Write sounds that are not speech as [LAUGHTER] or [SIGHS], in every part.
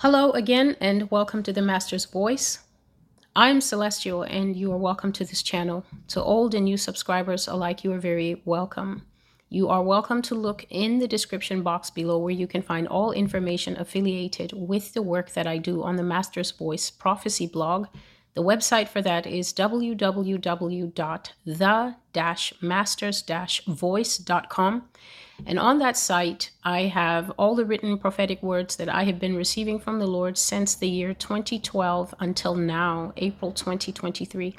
Hello again, and welcome to the Master's Voice. I'm Celestial, and you are welcome to this channel. To old and new subscribers alike, you are very welcome. You are welcome to look in the description box below where you can find all information affiliated with the work that I do on the Master's Voice Prophecy blog. The website for that is www.the-masters-voice.com. And on that site, I have all the written prophetic words that I have been receiving from the Lord since the year 2012 until now, April 2023.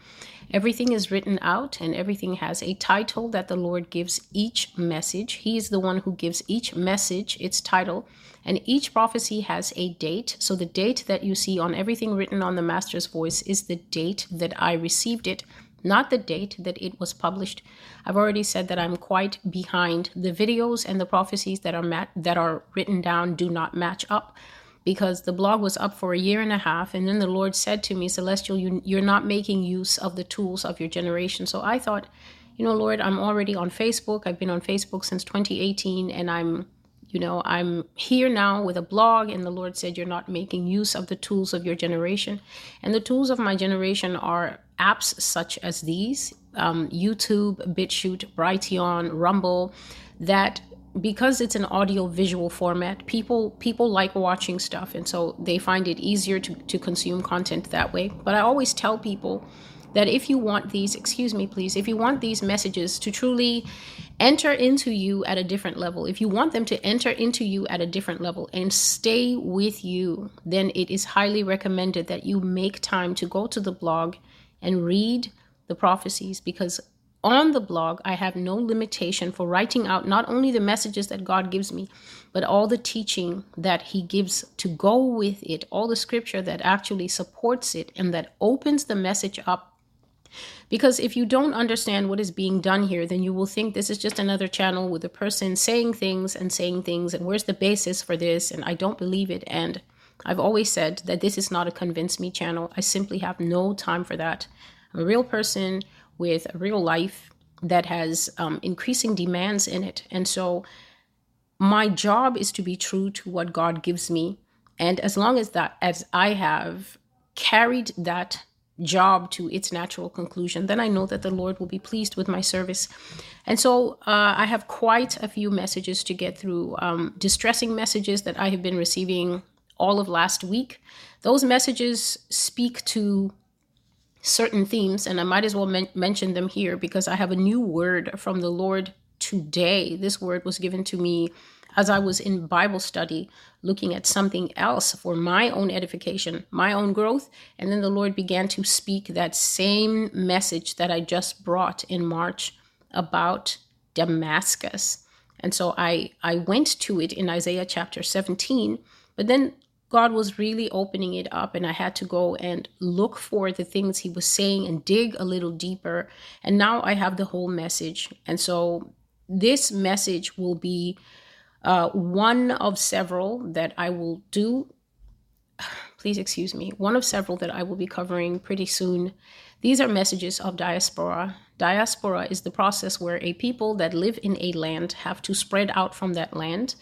Everything is written out and everything has a title that the Lord gives each message. He is the one who gives each message its title. And each prophecy has a date. So the date that you see on everything written on the Master's Voice is the date that I received it not the date that it was published. I've already said that I'm quite behind. The videos and the prophecies that are mat- that are written down do not match up because the blog was up for a year and a half and then the Lord said to me, "Celestial, you, you're not making use of the tools of your generation." So I thought, you know, Lord, I'm already on Facebook. I've been on Facebook since 2018 and I'm you know, I'm here now with a blog, and the Lord said, You're not making use of the tools of your generation. And the tools of my generation are apps such as these um, YouTube, BitChute, Brighteon, Rumble, that because it's an audio visual format people people like watching stuff and so they find it easier to, to consume content that way but i always tell people that if you want these, excuse me, please, if you want these messages to truly enter into you at a different level, if you want them to enter into you at a different level and stay with you, then it is highly recommended that you make time to go to the blog and read the prophecies because on the blog, I have no limitation for writing out not only the messages that God gives me, but all the teaching that He gives to go with it, all the scripture that actually supports it and that opens the message up because if you don't understand what is being done here, then you will think this is just another channel with a person saying things and saying things, and where's the basis for this? And I don't believe it. And I've always said that this is not a convince me channel. I simply have no time for that. I'm a real person with a real life that has um, increasing demands in it. And so my job is to be true to what God gives me. And as long as that, as I have carried that job to its natural conclusion, then I know that the Lord will be pleased with my service. And so uh, I have quite a few messages to get through, um, distressing messages that I have been receiving all of last week. Those messages speak to certain themes, and I might as well men- mention them here because I have a new word from the Lord today. This word was given to me as I was in Bible study, looking at something else for my own edification, my own growth. And then the Lord began to speak that same message that I just brought in March about Damascus. And so I, I went to it in Isaiah chapter 17, but then God was really opening it up, and I had to go and look for the things He was saying and dig a little deeper. And now I have the whole message. And so this message will be uh, one of several that I will do. [SIGHS] Please excuse me. One of several that I will be covering pretty soon. These are messages of diaspora. Diaspora is the process where a people that live in a land have to spread out from that land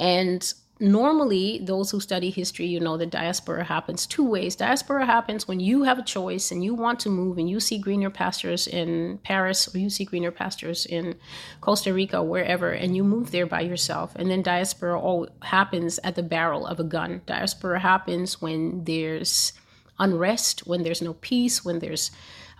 and normally those who study history you know that diaspora happens two ways. Diaspora happens when you have a choice and you want to move and you see greener pastures in paris or you see greener pastures in costa rica wherever and you move there by yourself. And then diaspora all happens at the barrel of a gun. Diaspora happens when there's unrest when there's no peace when there's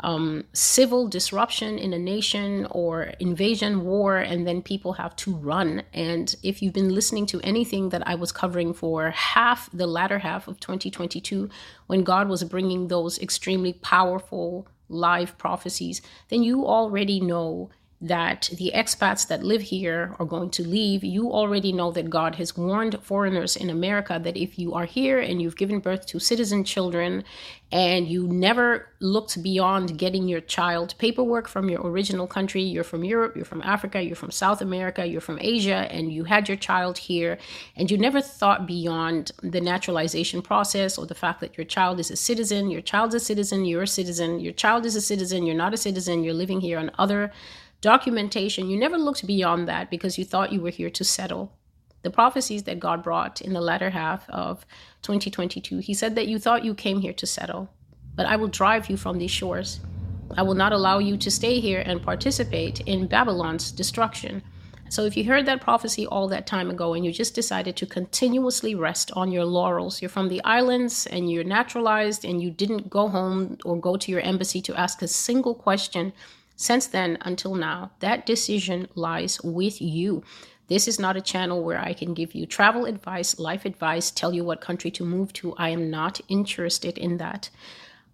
um, civil disruption in a nation or invasion, war, and then people have to run. And if you've been listening to anything that I was covering for half the latter half of 2022, when God was bringing those extremely powerful live prophecies, then you already know that the expats that live here are going to leave, you already know that God has warned foreigners in America that if you are here and you've given birth to citizen children and you never looked beyond getting your child paperwork from your original country, you're from Europe, you're from Africa, you're from South America, you're from Asia, and you had your child here, and you never thought beyond the naturalization process or the fact that your child is a citizen, your child's a citizen, you're a citizen, your child is a citizen, you're not a citizen, you're living here on other documentation, you never looked beyond that because you thought you were here to settle. the prophecies that God brought in the latter half of 2022. He said that you thought you came here to settle, but I will drive you from these shores. I will not allow you to stay here and participate in Babylon's destruction. So, if you heard that prophecy all that time ago and you just decided to continuously rest on your laurels, you're from the islands and you're naturalized and you didn't go home or go to your embassy to ask a single question since then until now, that decision lies with you. This is not a channel where I can give you travel advice, life advice, tell you what country to move to. I am not interested in that.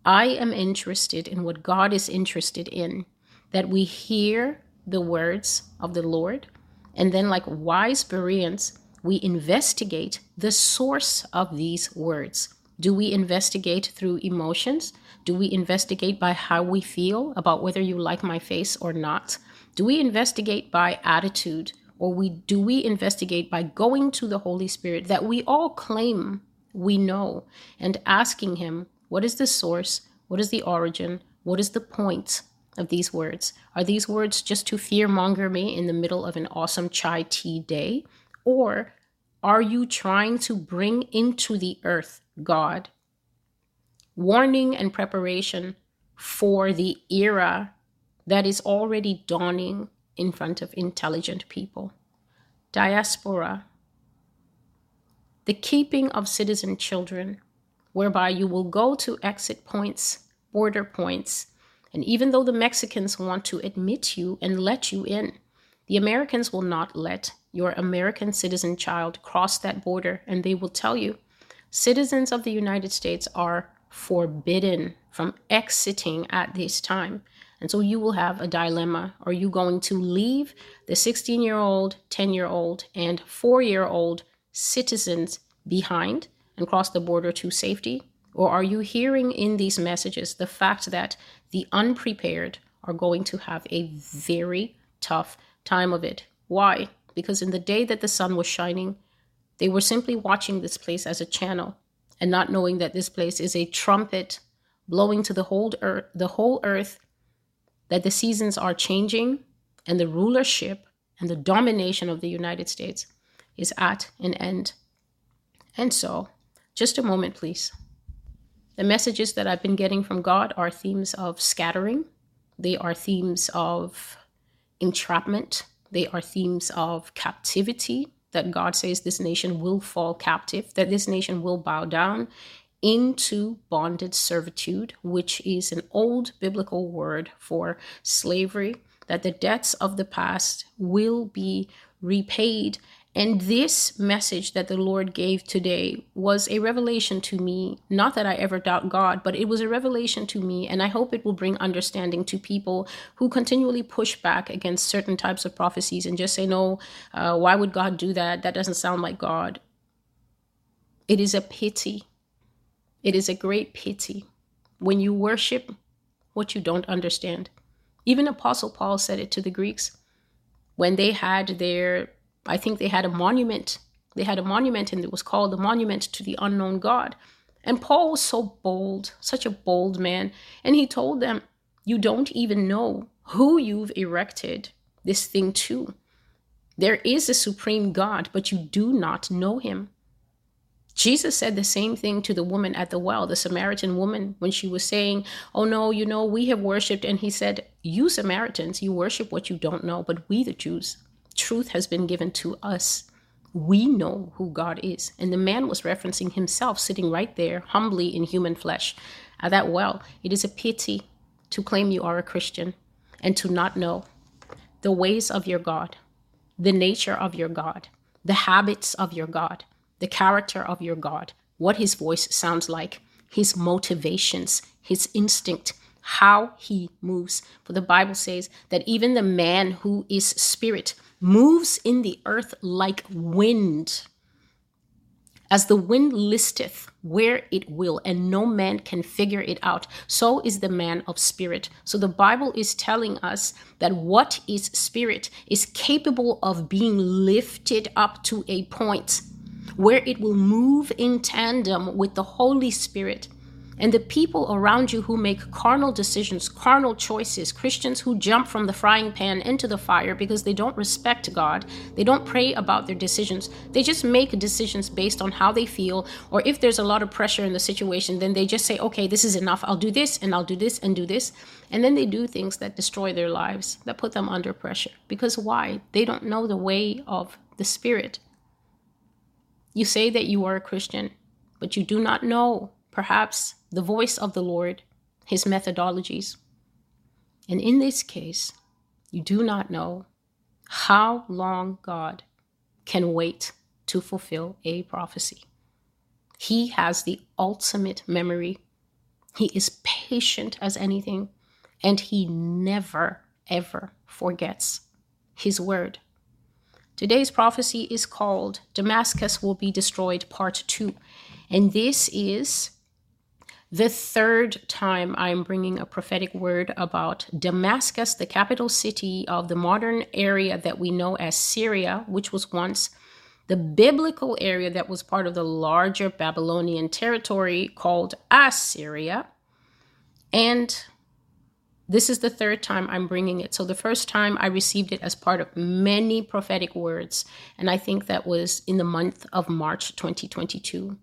I am interested in what God is interested in that we hear the words of the Lord, and then, like wise Bereans, we investigate the source of these words. Do we investigate through emotions? Do we investigate by how we feel about whether you like my face or not? Do we investigate by attitude? or we do we investigate by going to the Holy Spirit that we all claim we know and asking him what is the source, what is the origin, what is the point of these words? Are these words just to fearmonger me in the middle of an awesome chai tea day? Or are you trying to bring into the earth God? Warning and preparation for the era that is already dawning in front of intelligent people. Diaspora. The keeping of citizen children, whereby you will go to exit points, border points, and even though the Mexicans want to admit you and let you in, the Americans will not let your American citizen child cross that border, and they will tell you citizens of the United States are forbidden from exiting at this time. And so you will have a dilemma. Are you going to leave the 16 year old, 10 year old, and 4 year old citizens behind and cross the border to safety? Or are you hearing in these messages the fact that the unprepared are going to have a very tough time of it? Why? Because in the day that the sun was shining, they were simply watching this place as a channel and not knowing that this place is a trumpet blowing to the whole earth, the whole earth that the seasons are changing and the rulership and the domination of the United States is at an end. And so, just a moment, please. The messages that I've been getting from God are themes of scattering, they are themes of entrapment, they are themes of captivity. That God says this nation will fall captive, that this nation will bow down into bonded servitude, which is an old biblical word for slavery, that the debts of the past will be repaid. And this message that the Lord gave today was a revelation to me. Not that I ever doubt God, but it was a revelation to me. And I hope it will bring understanding to people who continually push back against certain types of prophecies and just say, no, uh, why would God do that? That doesn't sound like God. It is a pity it is a great pity when you worship what you don't understand. Even Apostle Paul said it to the Greeks when they had their, I think they had a monument. They had a monument and it was called the Monument to the Unknown God. And Paul was so bold, such a bold man. And he told them, You don't even know who you've erected this thing to. There is a supreme God, but you do not know him. Jesus said the same thing to the woman at the well, the Samaritan woman, when she was saying, Oh, no, you know, we have worshiped. And he said, You Samaritans, you worship what you don't know, but we, the Jews, truth has been given to us. We know who God is. And the man was referencing himself sitting right there, humbly in human flesh at that well. It is a pity to claim you are a Christian and to not know the ways of your God, the nature of your God, the habits of your God the character of your God, what his voice sounds like, his motivations, his instinct, how he moves. For the Bible says that even the man who is spirit moves in the earth like wind. As the wind listeth where it will, and no man can figure it out, so is the man of spirit. So the Bible is telling us that what is spirit is capable of being lifted up to a point where it will move in tandem with the Holy Spirit. And the people around you who make carnal decisions, carnal choices, Christians who jump from the frying pan into the fire because they don't respect God, they don't pray about their decisions, they just make decisions based on how they feel, or if there's a lot of pressure in the situation, then they just say, okay, this is enough, I'll do this, and I'll do this, and do this. And then they do things that destroy their lives, that put them under pressure. Because why? They don't know the way of the Spirit. You say that you are a Christian, but you do not know perhaps the voice of the Lord, his methodologies. And in this case, you do not know how long God can wait to fulfill a prophecy. He has the ultimate memory. He is patient as anything, and he never, ever forgets his word. Today's prophecy is called Damascus Will Be Destroyed, Part 2. And this is the third time I'm bringing a prophetic word about Damascus, the capital city of the modern area that we know as Syria, which was once the biblical area that was part of the larger Babylonian territory called Assyria. And this is the third time I'm bringing it. So the first time I received it as part of many prophetic words, and I think that was in the month of March 2022.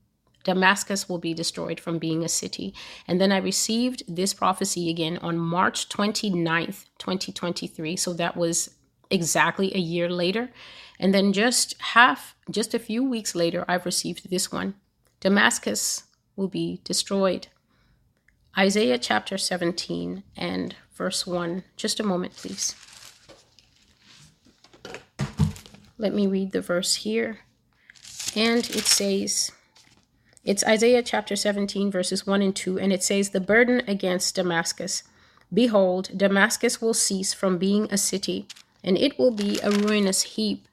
Damascus will be destroyed from being a city. And then I received this prophecy again on March 29th, 2023. So that was exactly a year later. And then just half, just a few weeks later, I've received this one Damascus will be destroyed. Isaiah chapter 17 and verse 1. Just a moment, please. Let me read the verse here. And it says, it's Isaiah chapter 17, verses 1 and 2, and it says, The burden against Damascus. Behold, Damascus will cease from being a city, and it will be a ruinous heap.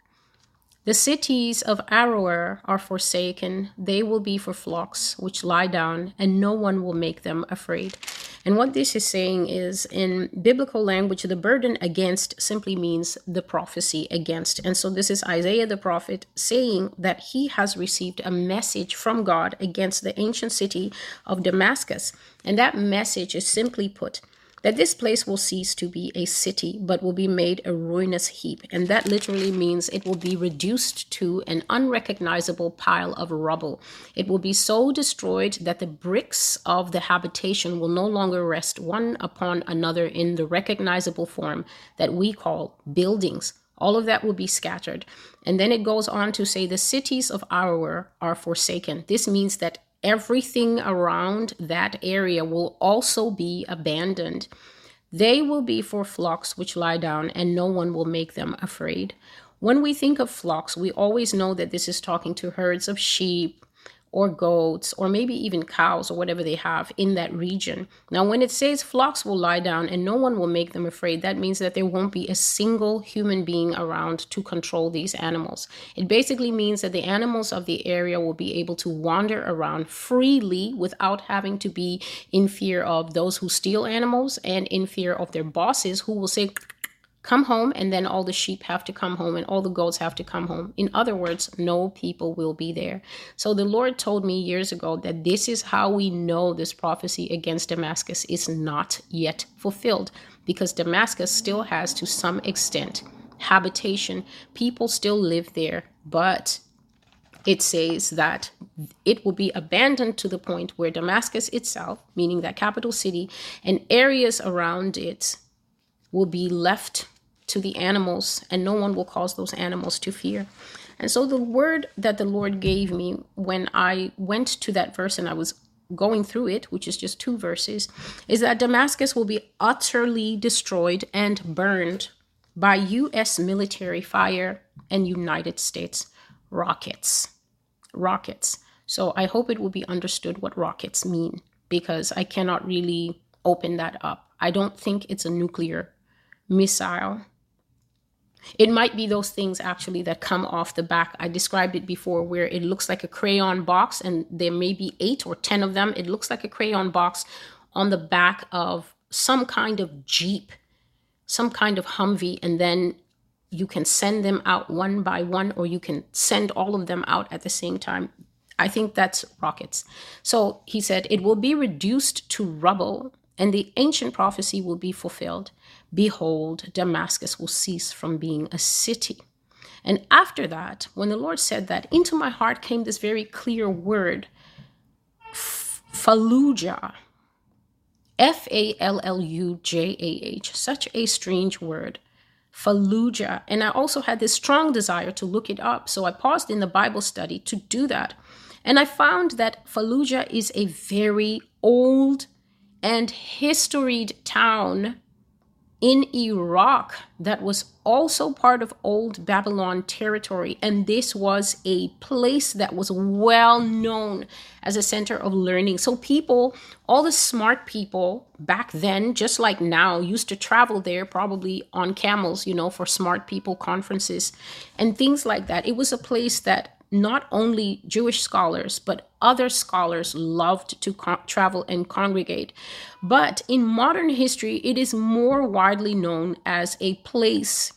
The cities of Aroer are forsaken, they will be for flocks which lie down, and no one will make them afraid. And what this is saying is in biblical language, the burden against simply means the prophecy against. And so this is Isaiah the prophet saying that he has received a message from God against the ancient city of Damascus. And that message is simply put, that this place will cease to be a city, but will be made a ruinous heap. And that literally means it will be reduced to an unrecognizable pile of rubble. It will be so destroyed that the bricks of the habitation will no longer rest one upon another in the recognizable form that we call buildings. All of that will be scattered. And then it goes on to say the cities of Aroer are forsaken. This means that everything around that area will also be abandoned. They will be for flocks which lie down, and no one will make them afraid. When we think of flocks, we always know that this is talking to herds of sheep, or goats or maybe even cows or whatever they have in that region. Now, when it says flocks will lie down and no one will make them afraid, that means that there won't be a single human being around to control these animals. It basically means that the animals of the area will be able to wander around freely without having to be in fear of those who steal animals and in fear of their bosses who will say, come home and then all the sheep have to come home and all the goats have to come home. In other words, no people will be there. So the Lord told me years ago that this is how we know this prophecy against Damascus is not yet fulfilled because Damascus still has to some extent habitation. People still live there, but it says that it will be abandoned to the point where Damascus itself, meaning that capital city, and areas around it will be left to the animals, and no one will cause those animals to fear. And so the word that the Lord gave me when I went to that verse and I was going through it, which is just two verses, is that Damascus will be utterly destroyed and burned by US military fire and United States rockets. Rockets. So I hope it will be understood what rockets mean because I cannot really open that up. I don't think it's a nuclear missile it might be those things actually that come off the back. I described it before where it looks like a crayon box and there may be eight or 10 of them. It looks like a crayon box on the back of some kind of Jeep, some kind of Humvee, and then you can send them out one by one or you can send all of them out at the same time. I think that's rockets. So he said, It will be reduced to rubble, and the ancient prophecy will be fulfilled. Behold, Damascus will cease from being a city. And after that, when the Lord said that, into my heart came this very clear word, Fallujah. F A L L U J A H. Such a strange word. Fallujah. And I also had this strong desire to look it up. So I paused in the Bible study to do that. And I found that Fallujah is a very old and historied town in Iraq that was also part of old Babylon territory. And this was a place that was well known as a center of learning. So, people, all the smart people back then, just like now, used to travel there probably on camels, you know, for smart people conferences and things like that. It was a place that not only Jewish scholars, but other scholars loved to travel and congregate. But in modern history, it is more widely known as a place.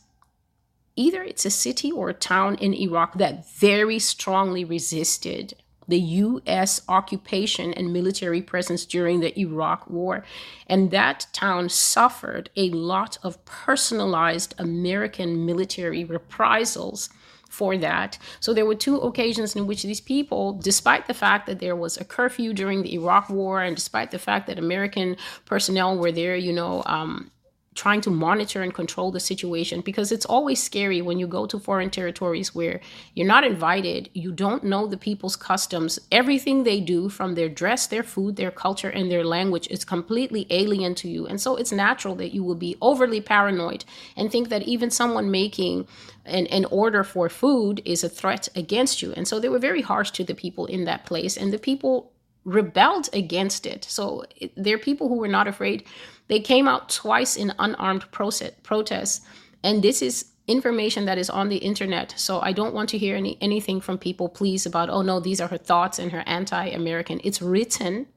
Either it's a city or a town in Iraq that very strongly resisted the US occupation and military presence during the Iraq War. And that town suffered a lot of personalized American military reprisals for that. So there were two occasions in which these people, despite the fact that there was a curfew during the Iraq War, and despite the fact that American personnel were there, you know, um, trying to monitor and control the situation because it's always scary when you go to foreign territories where you're not invited, you don't know the people's customs. Everything they do, from their dress, their food, their culture, and their language, is completely alien to you. And so it's natural that you will be overly paranoid and think that even someone making an, an order for food is a threat against you. And so they were very harsh to the people in that place. And the people rebelled against it. So there are people who were not afraid they came out twice in unarmed protests. And this is information that is on the internet. So I don't want to hear any anything from people, please, about, oh no, these are her thoughts and her anti-American. It's written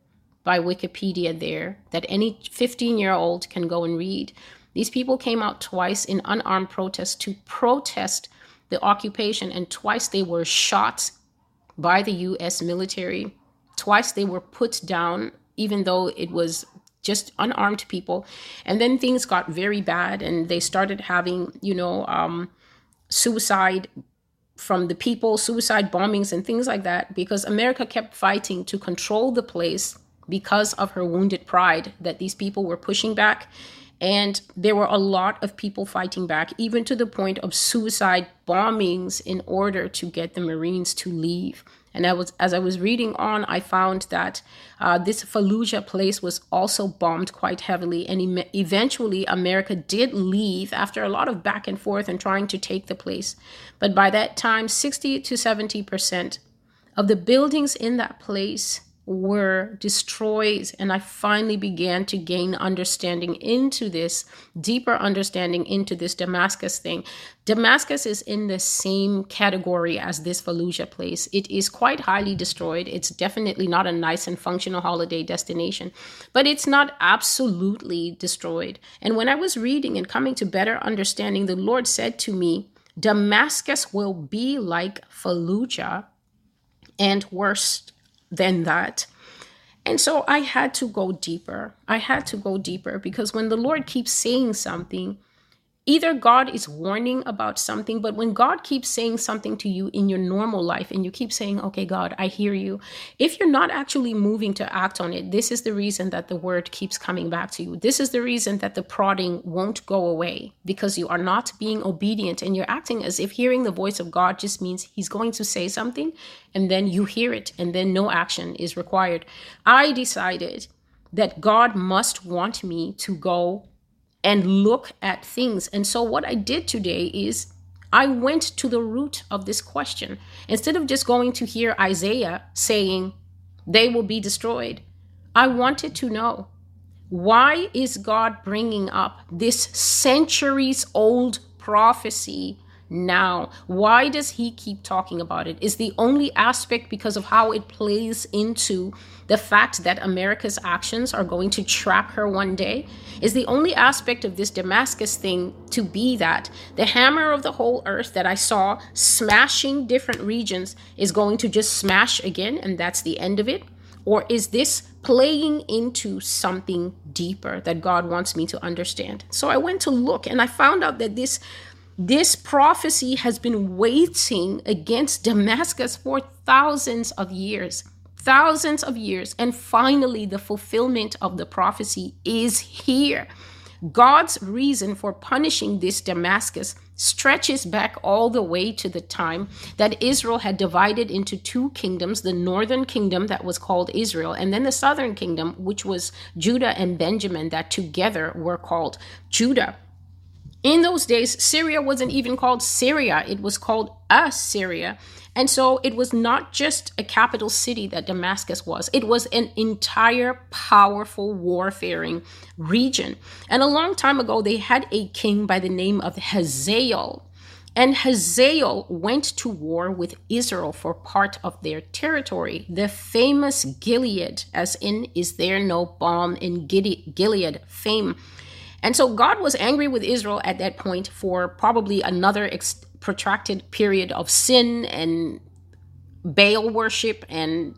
by Wikipedia there that any 15 year old can go and read. These people came out twice in unarmed protest to protest the occupation, and twice they were shot by the US military. Twice they were put down, even though it was just unarmed people. And then things got very bad and they started having, you know, um, suicide from the people, suicide bombings and things like that, because America kept fighting to control the place because of her wounded pride that these people were pushing back. And there were a lot of people fighting back, even to the point of suicide bombings in order to get the Marines to leave. And I was, as I was reading on, I found that uh, this Fallujah place was also bombed quite heavily. And em- eventually, America did leave after a lot of back and forth and trying to take the place. But by that time, 60 to 70 percent of the buildings in that place were destroyed. And i finally began to gain understanding into this deeper understanding into this damascus thing. Damascus is in the same category as this fallujah place. It is quite highly destroyed. It's definitely not a nice and functional holiday destination but it's not absolutely destroyed. And when i was reading and coming to better understanding the lord said to me damascus will be like fallujah and worse than that. And so I had to go deeper. I had to go deeper because when the Lord keeps saying something, either God is warning about something, but when God keeps saying something to you in your normal life and you keep saying, okay, God, I hear you, if you're not actually moving to act on it, this is the reason that the word keeps coming back to you. This is the reason that the prodding won't go away because you are not being obedient and you're acting as if hearing the voice of God just means he's going to say something and then you hear it and then no action is required. I decided that God must want me to go and look at things. And so, what I did today is I went to the root of this question. Instead of just going to hear Isaiah saying, they will be destroyed, I wanted to know why is God bringing up this centuries old prophecy now. Why does he keep talking about it? Is the only aspect because of how it plays into the fact that America's actions are going to trap her one day? Is the only aspect of this Damascus thing to be that the hammer of the whole earth that I saw smashing different regions is going to just smash again and that's the end of it? Or is this playing into something deeper that God wants me to understand? So I went to look and I found out that this this prophecy has been waiting against Damascus for thousands of years. Thousands of years. And finally, the fulfillment of the prophecy is here. God's reason for punishing this Damascus stretches back all the way to the time that Israel had divided into two kingdoms the northern kingdom that was called Israel, and then the southern kingdom, which was Judah and Benjamin, that together were called Judah. In those days, Syria wasn't even called Syria, it was called Assyria. And so it was not just a capital city that Damascus was, it was an entire powerful warfaring region. And a long time ago, they had a king by the name of Hazael. And Hazael went to war with Israel for part of their territory. The famous Gilead, as in, is there no balm in Gilead fame? And so God was angry with Israel at that point for probably another ex- protracted period of sin and Baal worship and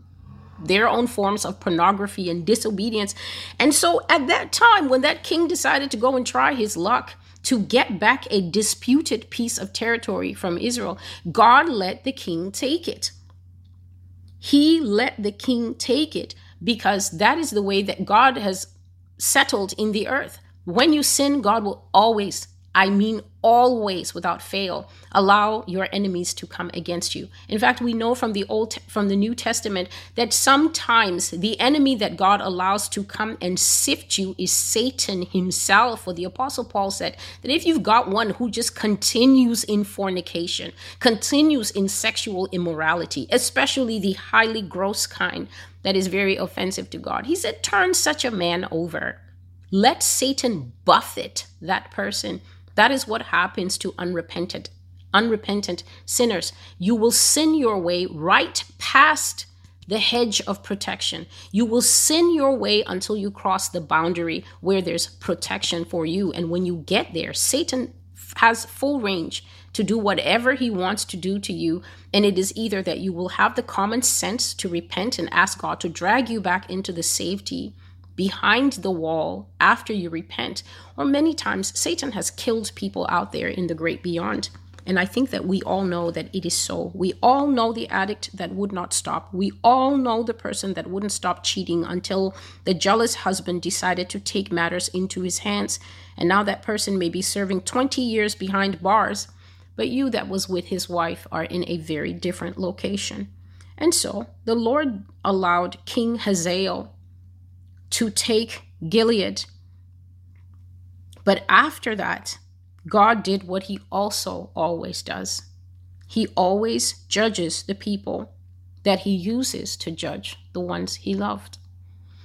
their own forms of pornography and disobedience. And so at that time, when that king decided to go and try his luck to get back a disputed piece of territory from Israel, God let the king take it. He let the king take it because that is the way that God has settled in the earth. When you sin, God will always I mean always without fail allow your enemies to come against you. In fact, we know from the old from the New Testament that sometimes the enemy that God allows to come and sift you is Satan himself. For the apostle Paul said that if you've got one who just continues in fornication, continues in sexual immorality, especially the highly gross kind that is very offensive to God, he said turn such a man over. Let Satan buffet that person that is what happens to unrepentant unrepentant sinners. You will sin your way right past the hedge of protection. You will sin your way until you cross the boundary where there's protection for you. And when you get there, Satan has full range to do whatever he wants to do to you. And it is either that you will have the common sense to repent and ask God to drag you back into the safety behind the wall after you repent. Or many times, Satan has killed people out there in the great beyond. And I think that we all know that it is so. We all know the addict that would not stop. We all know the person that wouldn't stop cheating until the jealous husband decided to take matters into his hands. And now that person may be serving 20 years behind bars, but you that was with his wife are in a very different location. And so the Lord allowed King Hazael to take Gilead. But after that, God did what he also always does. He always judges the people that he uses to judge the ones he loved.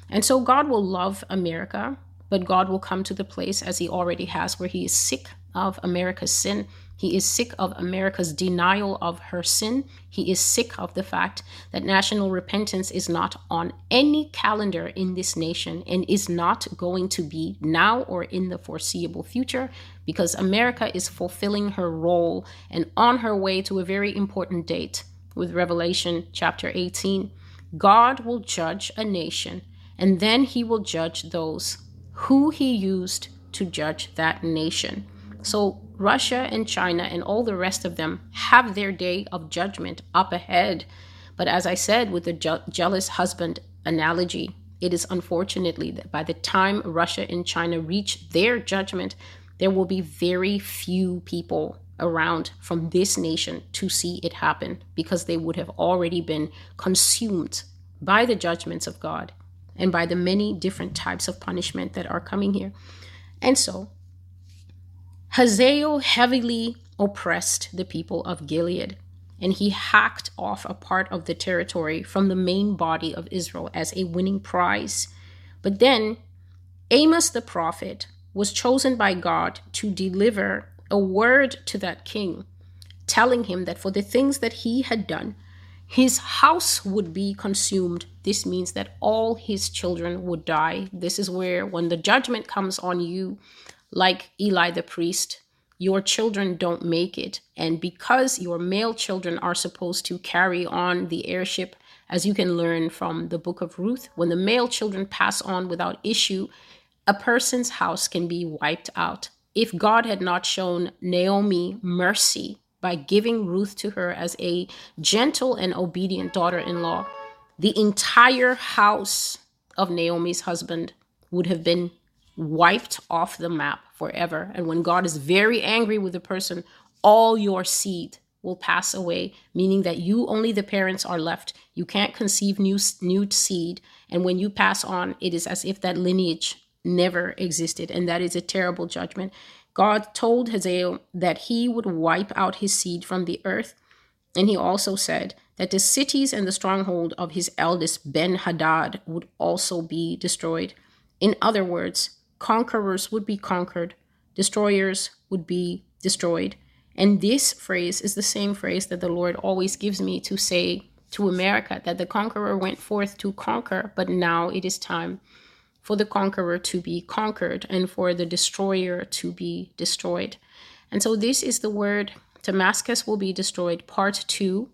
And so God will love America, but God will come to the place, as he already has, where he is sick of America's sin he is sick of America's denial of her sin. He is sick of the fact that national repentance is not on any calendar in this nation and is not going to be now or in the foreseeable future because America is fulfilling her role and on her way to a very important date with Revelation chapter 18. God will judge a nation and then he will judge those who he used to judge that nation. So Russia and China and all the rest of them have their day of judgment up ahead. But as I said with the je- jealous husband analogy, it is unfortunately that by the time Russia and China reach their judgment, there will be very few people around from this nation to see it happen because they would have already been consumed by the judgments of God and by the many different types of punishment that are coming here. And so Hazael heavily oppressed the people of Gilead, and he hacked off a part of the territory from the main body of Israel as a winning prize. But then Amos the prophet was chosen by God to deliver a word to that king telling him that for the things that he had done, his house would be consumed. This means that all his children would die. This is where, when the judgment comes on you, like Eli the priest, your children don't make it. And because your male children are supposed to carry on the heirship, as you can learn from the book of Ruth, when the male children pass on without issue, a person's house can be wiped out. If God had not shown Naomi mercy by giving Ruth to her as a gentle and obedient daughter in law, the entire house of Naomi's husband would have been wiped off the map forever. And when God is very angry with a person, all your seed will pass away, meaning that you only the parents are left. You can't conceive new new seed, and when you pass on, it is as if that lineage never existed, and that is a terrible judgment. God told Hazael that he would wipe out his seed from the earth. And he also said that the cities and the stronghold of his eldest Ben Hadad would also be destroyed. In other words, conquerors would be conquered, destroyers would be destroyed. And this phrase is the same phrase that the Lord always gives me to say to America that the conqueror went forth to conquer, but now it is time for the conqueror to be conquered and for the destroyer to be destroyed. And so this is the word Damascus will be destroyed, part two.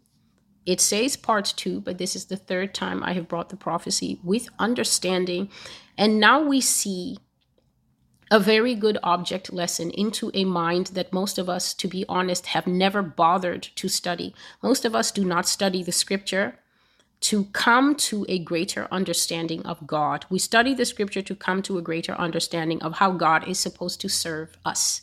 It says part two, but this is the third time I have brought the prophecy with understanding. And now we see a very good object lesson into a mind that most of us, to be honest, have never bothered to study. Most of us do not study the scripture to come to a greater understanding of God. We study the scripture to come to a greater understanding of how God is supposed to serve us.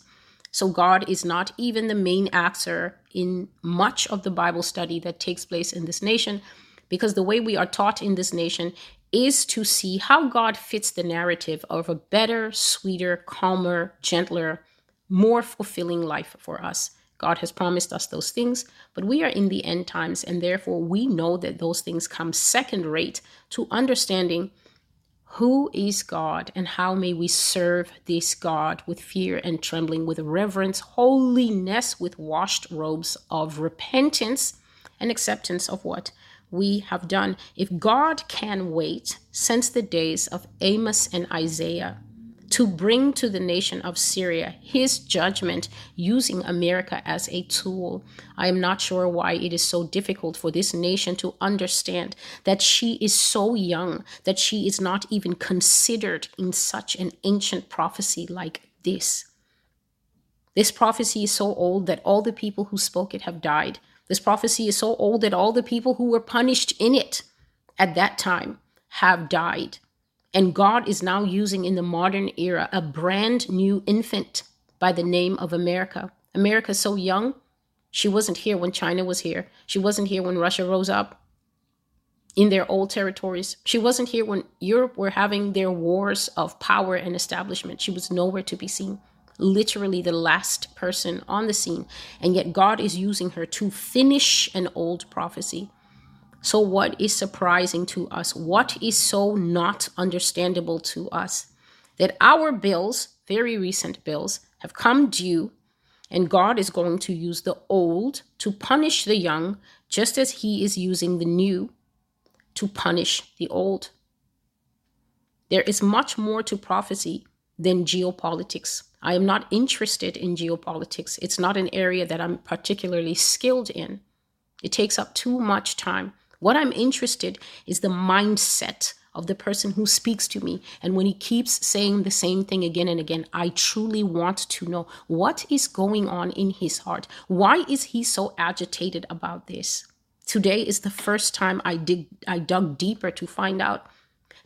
So, God is not even the main actor in much of the Bible study that takes place in this nation, because the way we are taught in this nation is to see how God fits the narrative of a better, sweeter, calmer, gentler, more fulfilling life for us. God has promised us those things, but we are in the end times, and therefore we know that those things come second rate to understanding who is God and how may we serve this God with fear and trembling, with reverence, holiness, with washed robes of repentance and acceptance of what we have done. If God can wait since the days of Amos and Isaiah, to bring to the nation of Syria his judgment using America as a tool. I am not sure why it is so difficult for this nation to understand that she is so young that she is not even considered in such an ancient prophecy like this. This prophecy is so old that all the people who spoke it have died. This prophecy is so old that all the people who were punished in it at that time have died. And God is now using in the modern era a brand new infant by the name of America. America's so young. She wasn't here when China was here. She wasn't here when Russia rose up in their old territories. She wasn't here when Europe were having their wars of power and establishment. She was nowhere to be seen. Literally the last person on the scene. And yet God is using her to finish an old prophecy. So, what is surprising to us? What is so not understandable to us? That our bills, very recent bills, have come due, and God is going to use the old to punish the young, just as He is using the new to punish the old. There is much more to prophecy than geopolitics. I am not interested in geopolitics. It's not an area that I'm particularly skilled in. It takes up too much time. What I'm interested is the mindset of the person who speaks to me. And when he keeps saying the same thing again and again, I truly want to know what is going on in his heart. Why is he so agitated about this? Today is the first time I dig I dug deeper to find out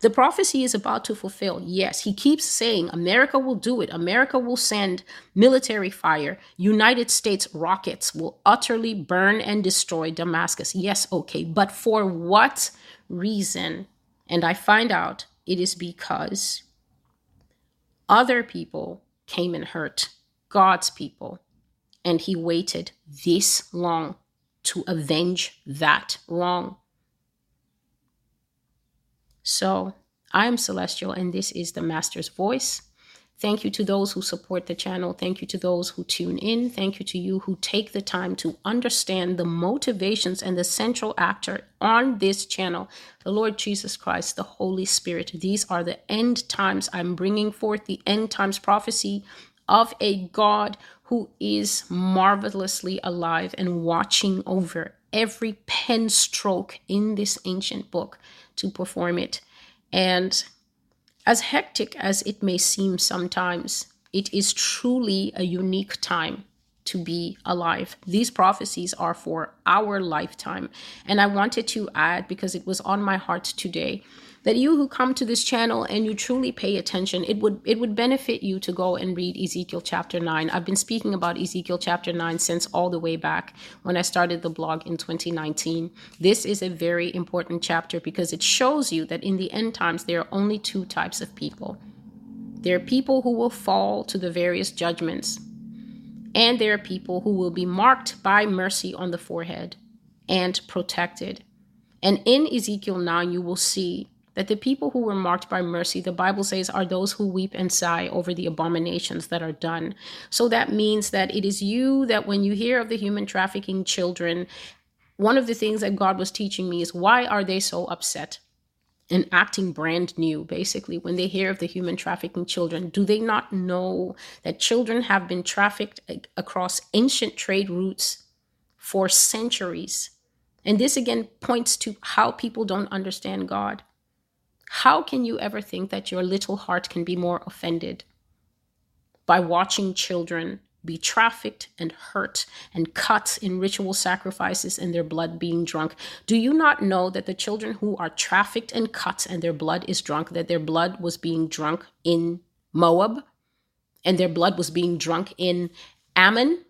the prophecy is about to fulfill. Yes, he keeps saying America will do it. America will send military fire. United States rockets will utterly burn and destroy Damascus. Yes, okay, but for what reason? And I find out it is because other people came and hurt God's people, and he waited this long to avenge that wrong. So I am Celestial, and this is the Master's Voice. Thank you to those who support the channel. Thank you to those who tune in. Thank you to you who take the time to understand the motivations and the central actor on this channel, the Lord Jesus Christ, the Holy Spirit. These are the end times. I'm bringing forth the end times prophecy of a God who is marvelously alive and watching over every pen stroke in this ancient book to perform it. And as hectic as it may seem sometimes, it is truly a unique time to be alive. These prophecies are for our lifetime. And I wanted to add, because it was on my heart today, that you who come to this channel and you truly pay attention, it would it would benefit you to go and read Ezekiel chapter 9. I've been speaking about Ezekiel chapter 9 since all the way back when I started the blog in 2019. This is a very important chapter because it shows you that in the end times there are only two types of people. There are people who will fall to the various judgments, and there are people who will be marked by mercy on the forehead and protected. And in Ezekiel 9, you will see that the people who were marked by mercy, the Bible says, are those who weep and sigh over the abominations that are done. So that means that it is you that when you hear of the human trafficking children, one of the things that God was teaching me is why are they so upset? and acting brand new, basically, when they hear of the human trafficking children. Do they not know that children have been trafficked across ancient trade routes for centuries? And this again points to how people don't understand God. How can you ever think that your little heart can be more offended by watching children be trafficked and hurt and cut in ritual sacrifices and their blood being drunk? Do you not know that the children who are trafficked and cut and their blood is drunk, that their blood was being drunk in Moab and their blood was being drunk in Ammon?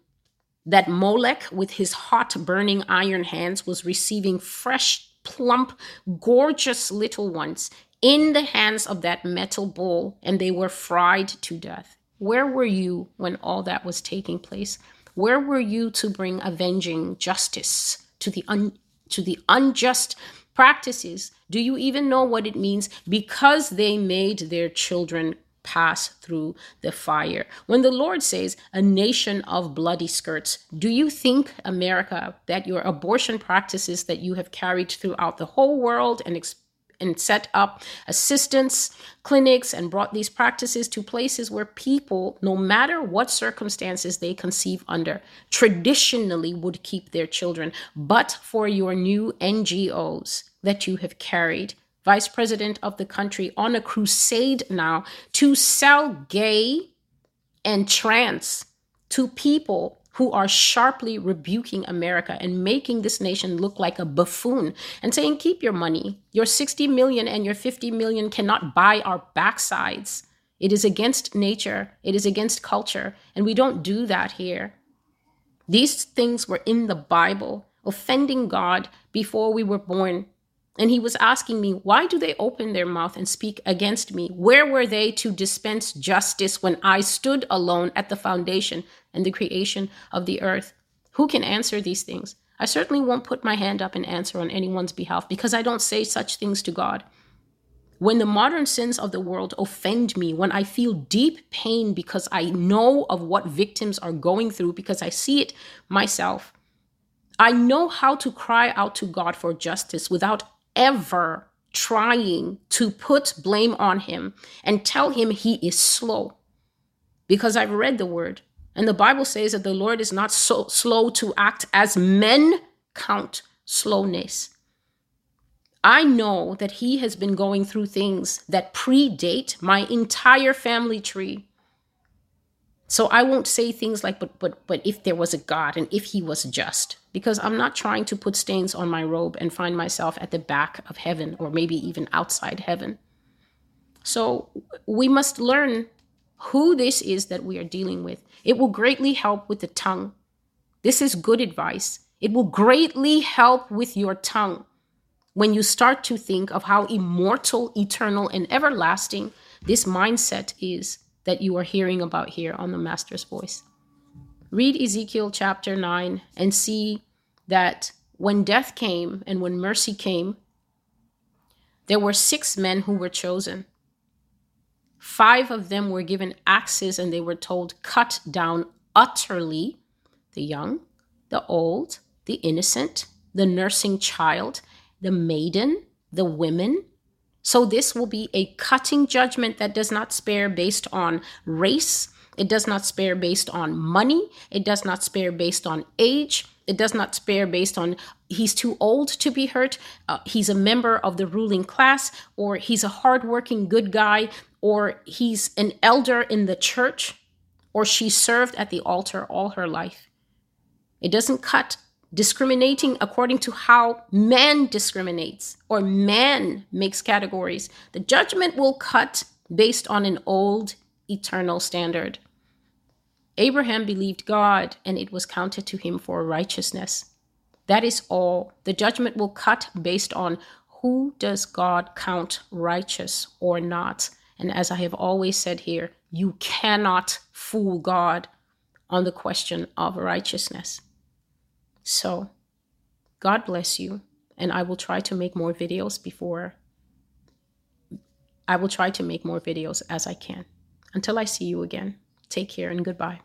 That Molech, with his hot burning iron hands, was receiving fresh, plump, gorgeous little ones in the hands of that metal bull and they were fried to death. Where were you when all that was taking place? Where were you to bring avenging justice to the un- to the unjust practices? Do you even know what it means because they made their children pass through the fire. When the Lord says, a nation of bloody skirts, do you think, America, that your abortion practices that you have carried throughout the whole world and and set up assistance clinics and brought these practices to places where people, no matter what circumstances they conceive under, traditionally would keep their children. But for your new NGOs that you have carried, vice president of the country, on a crusade now to sell gay and trans to people who are sharply rebuking America and making this nation look like a buffoon and saying, keep your money. Your 60 million and your 50 million cannot buy our backsides. It is against nature, it is against culture, and we don't do that here. These things were in the Bible, offending God before we were born. And he was asking me, why do they open their mouth and speak against me? Where were they to dispense justice when I stood alone at the foundation and the creation of the earth? Who can answer these things? I certainly won't put my hand up and answer on anyone's behalf because I don't say such things to God. When the modern sins of the world offend me, when I feel deep pain because I know of what victims are going through, because I see it myself, I know how to cry out to God for justice without ever trying to put blame on him and tell him he is slow. Because I've read the word, and the Bible says that the Lord is not so slow to act as men count slowness. I know that he has been going through things that predate my entire family tree. So I won't say things like, but, but, but if there was a God and if he was just, because I'm not trying to put stains on my robe and find myself at the back of heaven or maybe even outside heaven. So we must learn who this is that we are dealing with. It will greatly help with the tongue. This is good advice. It will greatly help with your tongue when you start to think of how immortal, eternal, and everlasting this mindset is that you are hearing about here on the Master's Voice. Read Ezekiel chapter 9 and see that when death came and when mercy came, there were six men who were chosen. Five of them were given axes and they were told, cut down utterly the young, the old, the innocent, the nursing child, the maiden, the women. So this will be a cutting judgment that does not spare based on race. It does not spare based on money. It does not spare based on age. It does not spare based on he's too old to be hurt, uh, he's a member of the ruling class, or he's a hardworking good guy, or he's an elder in the church, or she served at the altar all her life. It doesn't cut discriminating according to how man discriminates or man makes categories. The judgment will cut based on an old eternal standard. Abraham believed God and it was counted to him for righteousness. That is all. The judgment will cut based on who does God count righteous or not. And as I have always said here, you cannot fool God on the question of righteousness. So, God bless you. And I will try to make more videos before. I will try to make more videos as I can. Until I see you again, take care and goodbye.